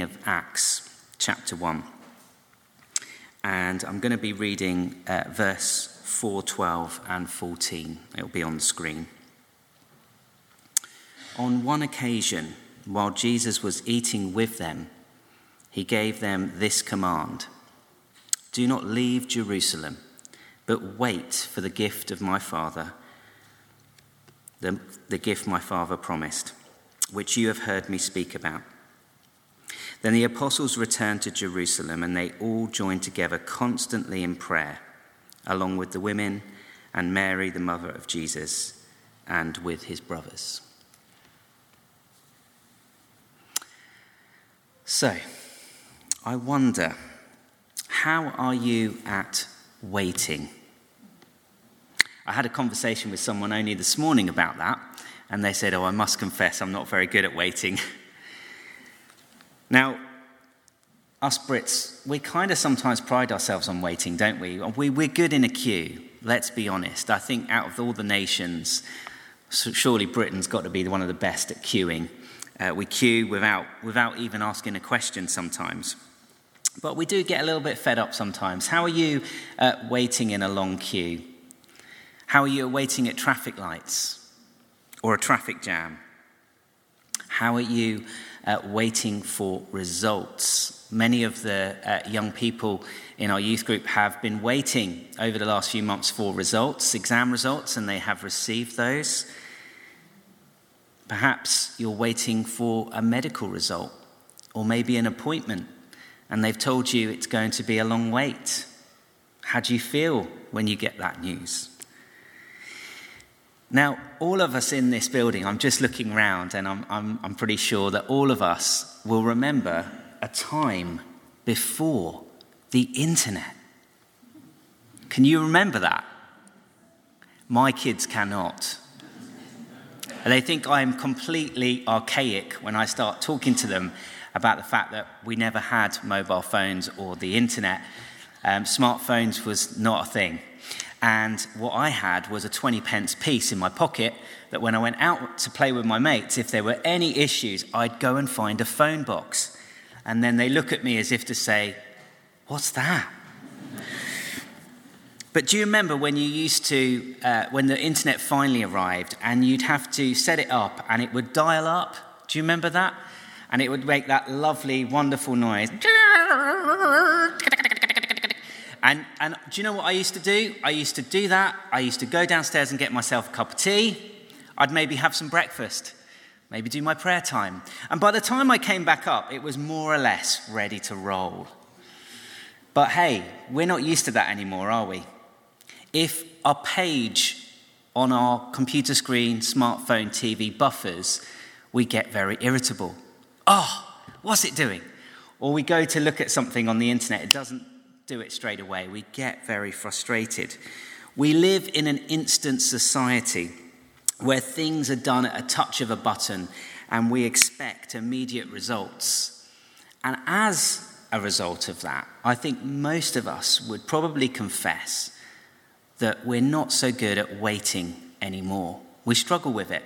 of Acts, chapter 1. And I'm going to be reading uh, verse 4, 12, and 14. It'll be on the screen. On one occasion, while Jesus was eating with them, he gave them this command Do not leave Jerusalem, but wait for the gift of my Father, the, the gift my Father promised, which you have heard me speak about. Then the apostles returned to Jerusalem, and they all joined together constantly in prayer, along with the women and Mary, the mother of Jesus, and with his brothers. So, I wonder, how are you at waiting? I had a conversation with someone only this morning about that, and they said, Oh, I must confess, I'm not very good at waiting. Now, us Brits, we kind of sometimes pride ourselves on waiting, don't we? we? We're good in a queue, let's be honest. I think out of all the nations, surely Britain's got to be one of the best at queuing. Uh, we queue without, without even asking a question sometimes. But we do get a little bit fed up sometimes. How are you uh, waiting in a long queue? How are you waiting at traffic lights or a traffic jam? How are you uh, waiting for results. Many of the uh, young people in our youth group have been waiting over the last few months for results, exam results, and they have received those. Perhaps you're waiting for a medical result or maybe an appointment, and they've told you it's going to be a long wait. How do you feel when you get that news? Now, all of us in this building, I'm just looking round and I'm, I'm, I'm pretty sure that all of us will remember a time before the internet. Can you remember that? My kids cannot. And they think I'm completely archaic when I start talking to them about the fact that we never had mobile phones or the internet. Um, smartphones was not a thing. And what I had was a 20 pence piece in my pocket that when I went out to play with my mates, if there were any issues, I'd go and find a phone box. And then they look at me as if to say, What's that? But do you remember when you used to, uh, when the internet finally arrived and you'd have to set it up and it would dial up? Do you remember that? And it would make that lovely, wonderful noise. And, and do you know what I used to do? I used to do that. I used to go downstairs and get myself a cup of tea. I'd maybe have some breakfast, maybe do my prayer time. And by the time I came back up, it was more or less ready to roll. But hey, we're not used to that anymore, are we? If our page on our computer screen, smartphone, TV buffers, we get very irritable. Oh, what's it doing? Or we go to look at something on the internet, it doesn't do it straight away. We get very frustrated. We live in an instant society where things are done at a touch of a button and we expect immediate results. And as a result of that, I think most of us would probably confess that we're not so good at waiting anymore. We struggle with it.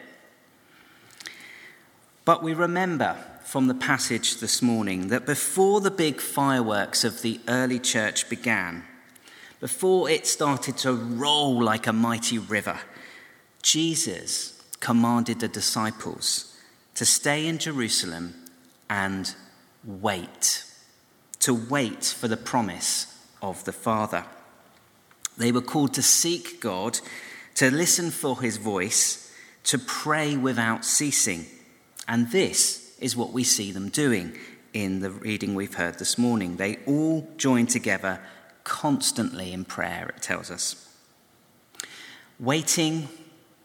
But we remember from the passage this morning that before the big fireworks of the early church began, before it started to roll like a mighty river, Jesus commanded the disciples to stay in Jerusalem and wait, to wait for the promise of the Father. They were called to seek God, to listen for his voice, to pray without ceasing. And this is what we see them doing in the reading we've heard this morning. They all join together constantly in prayer, it tells us. Waiting,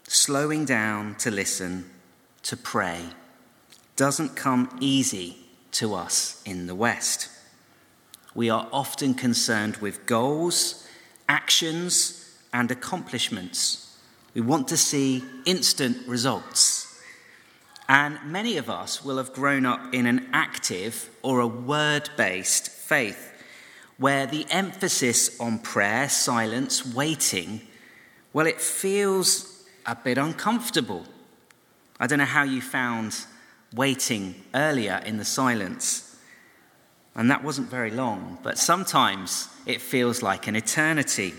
slowing down to listen, to pray, doesn't come easy to us in the West. We are often concerned with goals, actions, and accomplishments. We want to see instant results. And many of us will have grown up in an active or a word based faith where the emphasis on prayer, silence, waiting, well, it feels a bit uncomfortable. I don't know how you found waiting earlier in the silence. And that wasn't very long, but sometimes it feels like an eternity.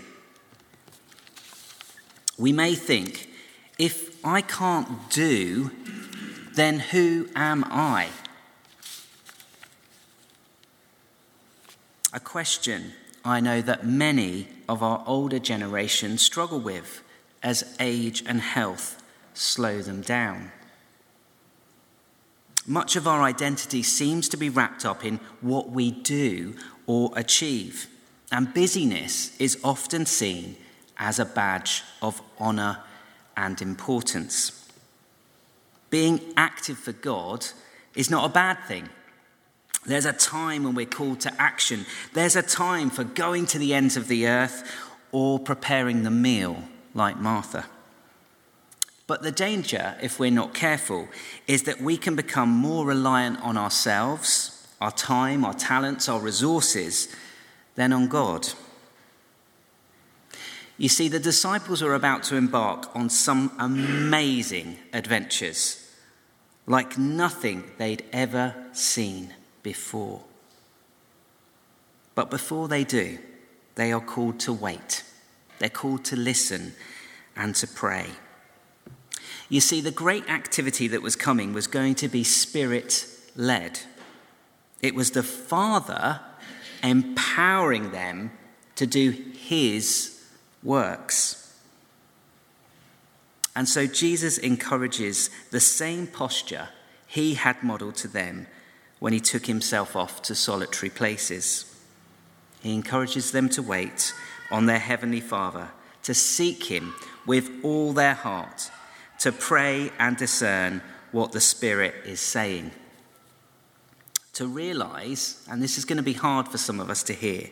We may think, if I can't do, then who am I? A question I know that many of our older generation struggle with as age and health slow them down. Much of our identity seems to be wrapped up in what we do or achieve, and busyness is often seen as a badge of honour and importance. Being active for God is not a bad thing. There's a time when we're called to action. There's a time for going to the ends of the earth or preparing the meal, like Martha. But the danger, if we're not careful, is that we can become more reliant on ourselves, our time, our talents, our resources, than on God. You see, the disciples are about to embark on some amazing adventures, like nothing they'd ever seen before. But before they do, they are called to wait. They're called to listen and to pray. You see, the great activity that was coming was going to be spirit led. It was the Father empowering them to do His works. And so Jesus encourages the same posture He had modeled to them when He took Himself off to solitary places. He encourages them to wait on their Heavenly Father, to seek Him with all their heart to pray and discern what the Spirit is saying. To realize, and this is going to be hard for some of us to hear,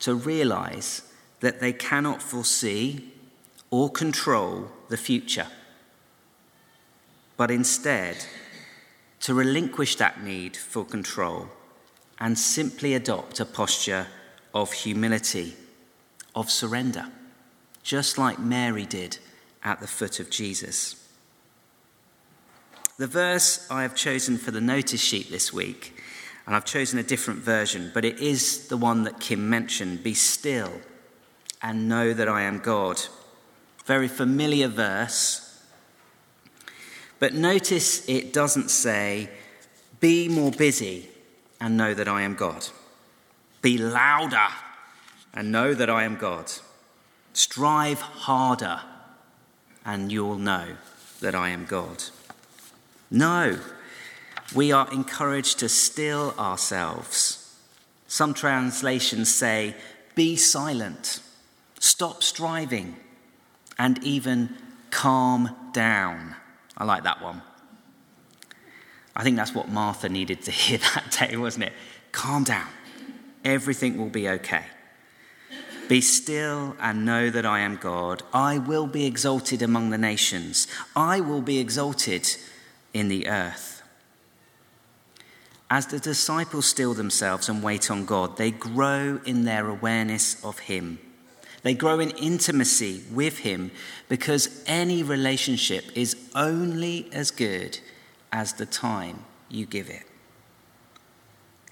to realize that they cannot foresee or control the future, but instead to relinquish that need for control and simply adopt a posture of humility, of surrender, just like Mary did at the foot of Jesus. The verse I have chosen for the notice sheet this week, and I've chosen a different version, but it is the one that Kim mentioned Be still and know that I am God. Very familiar verse. But notice it doesn't say, Be more busy and know that I am God. Be louder and know that I am God. Strive harder and you'll know that I am God. No, we are encouraged to still ourselves. Some translations say, be silent, stop striving, and even calm down. I like that one. I think that's what Martha needed to hear that day, wasn't it? Calm down. Everything will be okay. Be still and know that I am God. I will be exalted among the nations. I will be exalted in the earth. As the disciples still themselves and wait on God, they grow in their awareness of Him. They grow in intimacy with Him because any relationship is only as good as the time you give it.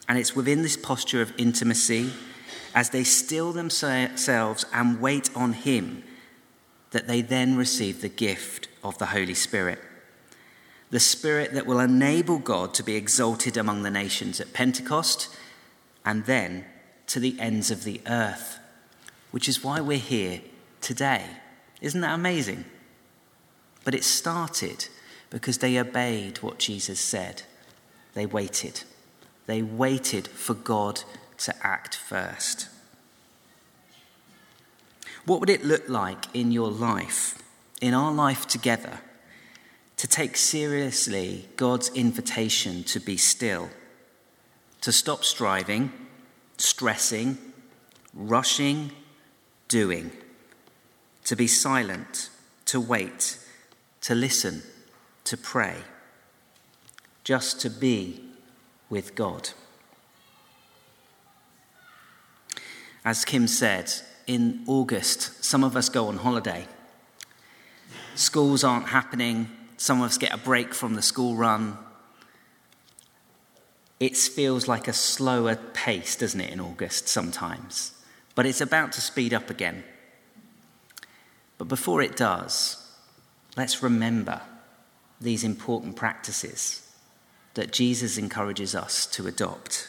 And it's within this posture of intimacy as they still themselves and wait on Him, that they then receive the gift of the Holy Spirit. The Spirit that will enable God to be exalted among the nations at Pentecost and then to the ends of the earth, which is why we're here today. Isn't that amazing? But it started because they obeyed what Jesus said. They waited. They waited for God to act first. What would it look like in your life, in our life together, to take seriously God's invitation to be still, to stop striving, stressing, rushing, doing, to be silent, to wait, to listen, to pray, just to be with God? As Kim said, in August, some of us go on holiday. Schools aren't happening, some of us get a break from the school run. it feels like a slower pace, doesn't it, in August sometimes? But it's about to speed up again. But before it does, let's remember these important practices that Jesus encourages us to adopt.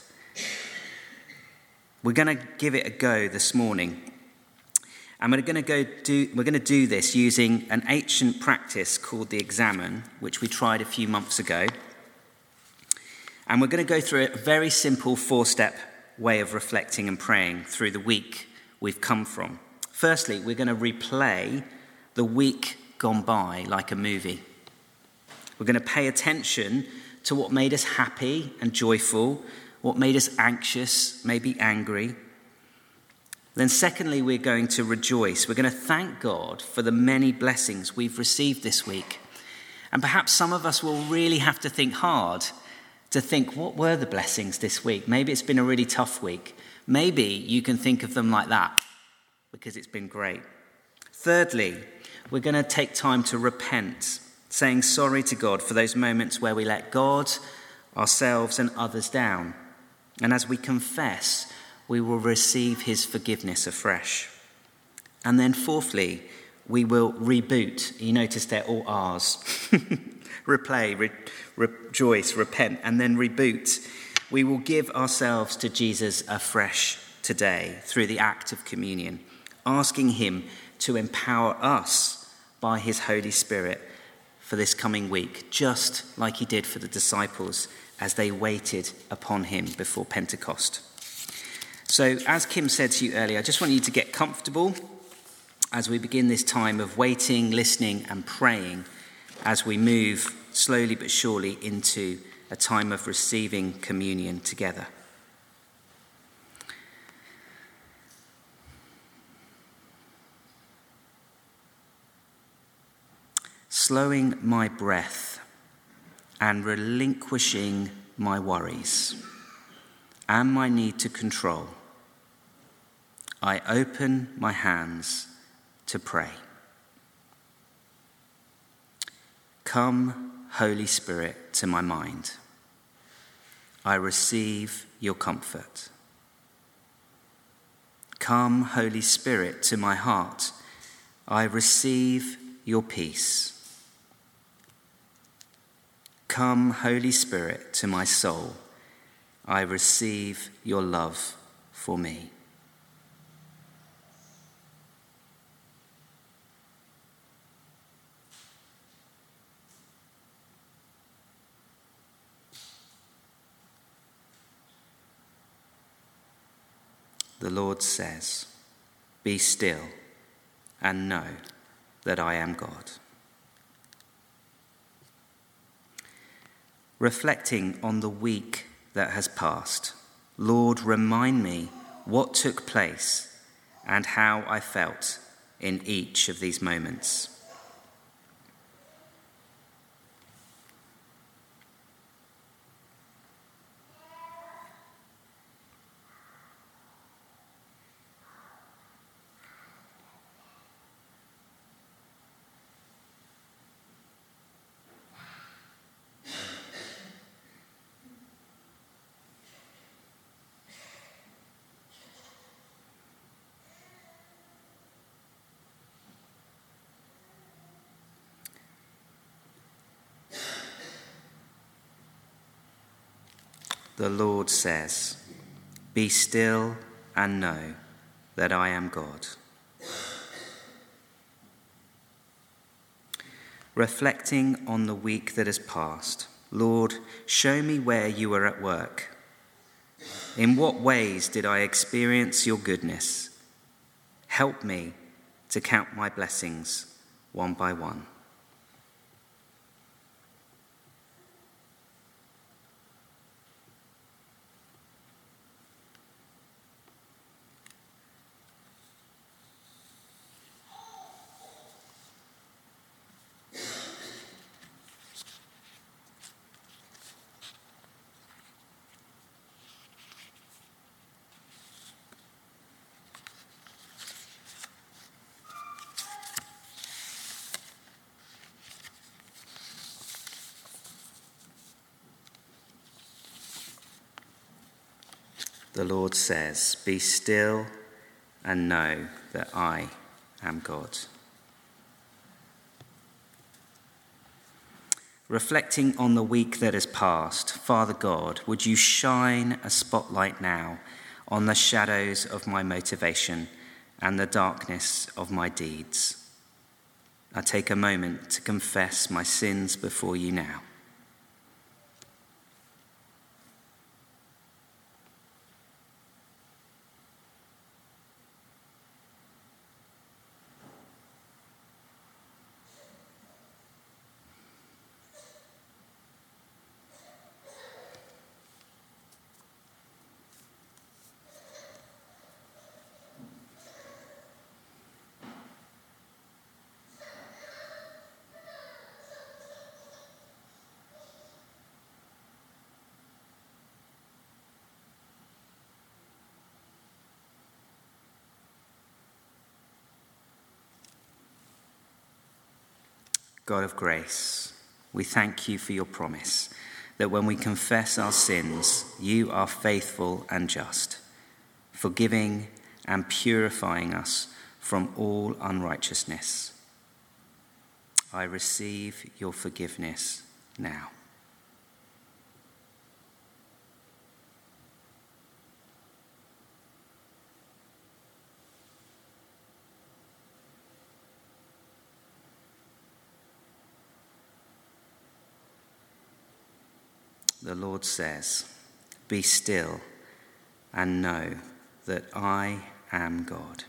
We're going to give it a go this morning. And we're going to go do, we're going to do this using an ancient practice called the examen, which we tried a few months ago. And we're going to go through a very simple four step way of reflecting and praying through the week we've come from. Firstly, we're going to replay the week gone by like a movie. We're going to pay attention to what made us happy and joyful, what made us anxious, maybe angry. Then, secondly, we're going to rejoice. We're going to thank God for the many blessings we've received this week. And perhaps some of us will really have to think hard to think, what were the blessings this week? Maybe it's been a really tough week. Maybe you can think of them like that because it's been great. Thirdly, we're going to take time to repent, saying sorry to God for those moments where we let God, ourselves, and others down. And as we confess, we will receive his forgiveness afresh. And then, fourthly, we will reboot. You notice they're all R's. Replay, re- rejoice, repent, and then reboot. We will give ourselves to Jesus afresh today through the act of communion, asking him to empower us by his Holy Spirit for this coming week, just like he did for the disciples as they waited upon him before Pentecost. So, as Kim said to you earlier, I just want you to get comfortable as we begin this time of waiting, listening, and praying as we move slowly but surely into a time of receiving communion together. Slowing my breath and relinquishing my worries and my need to control, I open my hands to pray. Come, Holy Spirit, to my mind. I receive your comfort. Come, Holy Spirit, to my heart. I receive your peace. Come, Holy Spirit, to my soul. I receive your love for me. Lord says, Be still and know that I am God. Reflecting on the week that has passed, Lord, remind me what took place and how I felt in each of these moments. The Lord says, Be still and know that I am God. Reflecting on the week that has passed, Lord, show me where you were at work. In what ways did I experience your goodness? Help me to count my blessings one by one. The Lord says, Be still and know that I am God. Reflecting on the week that has passed, Father God, would you shine a spotlight now on the shadows of my motivation and the darkness of my deeds? I take a moment to confess my sins before you now. God of grace, we thank you for your promise that when we confess our sins, you are faithful and just, forgiving and purifying us from all unrighteousness. I receive your forgiveness now. The Lord says, Be still and know that I am God.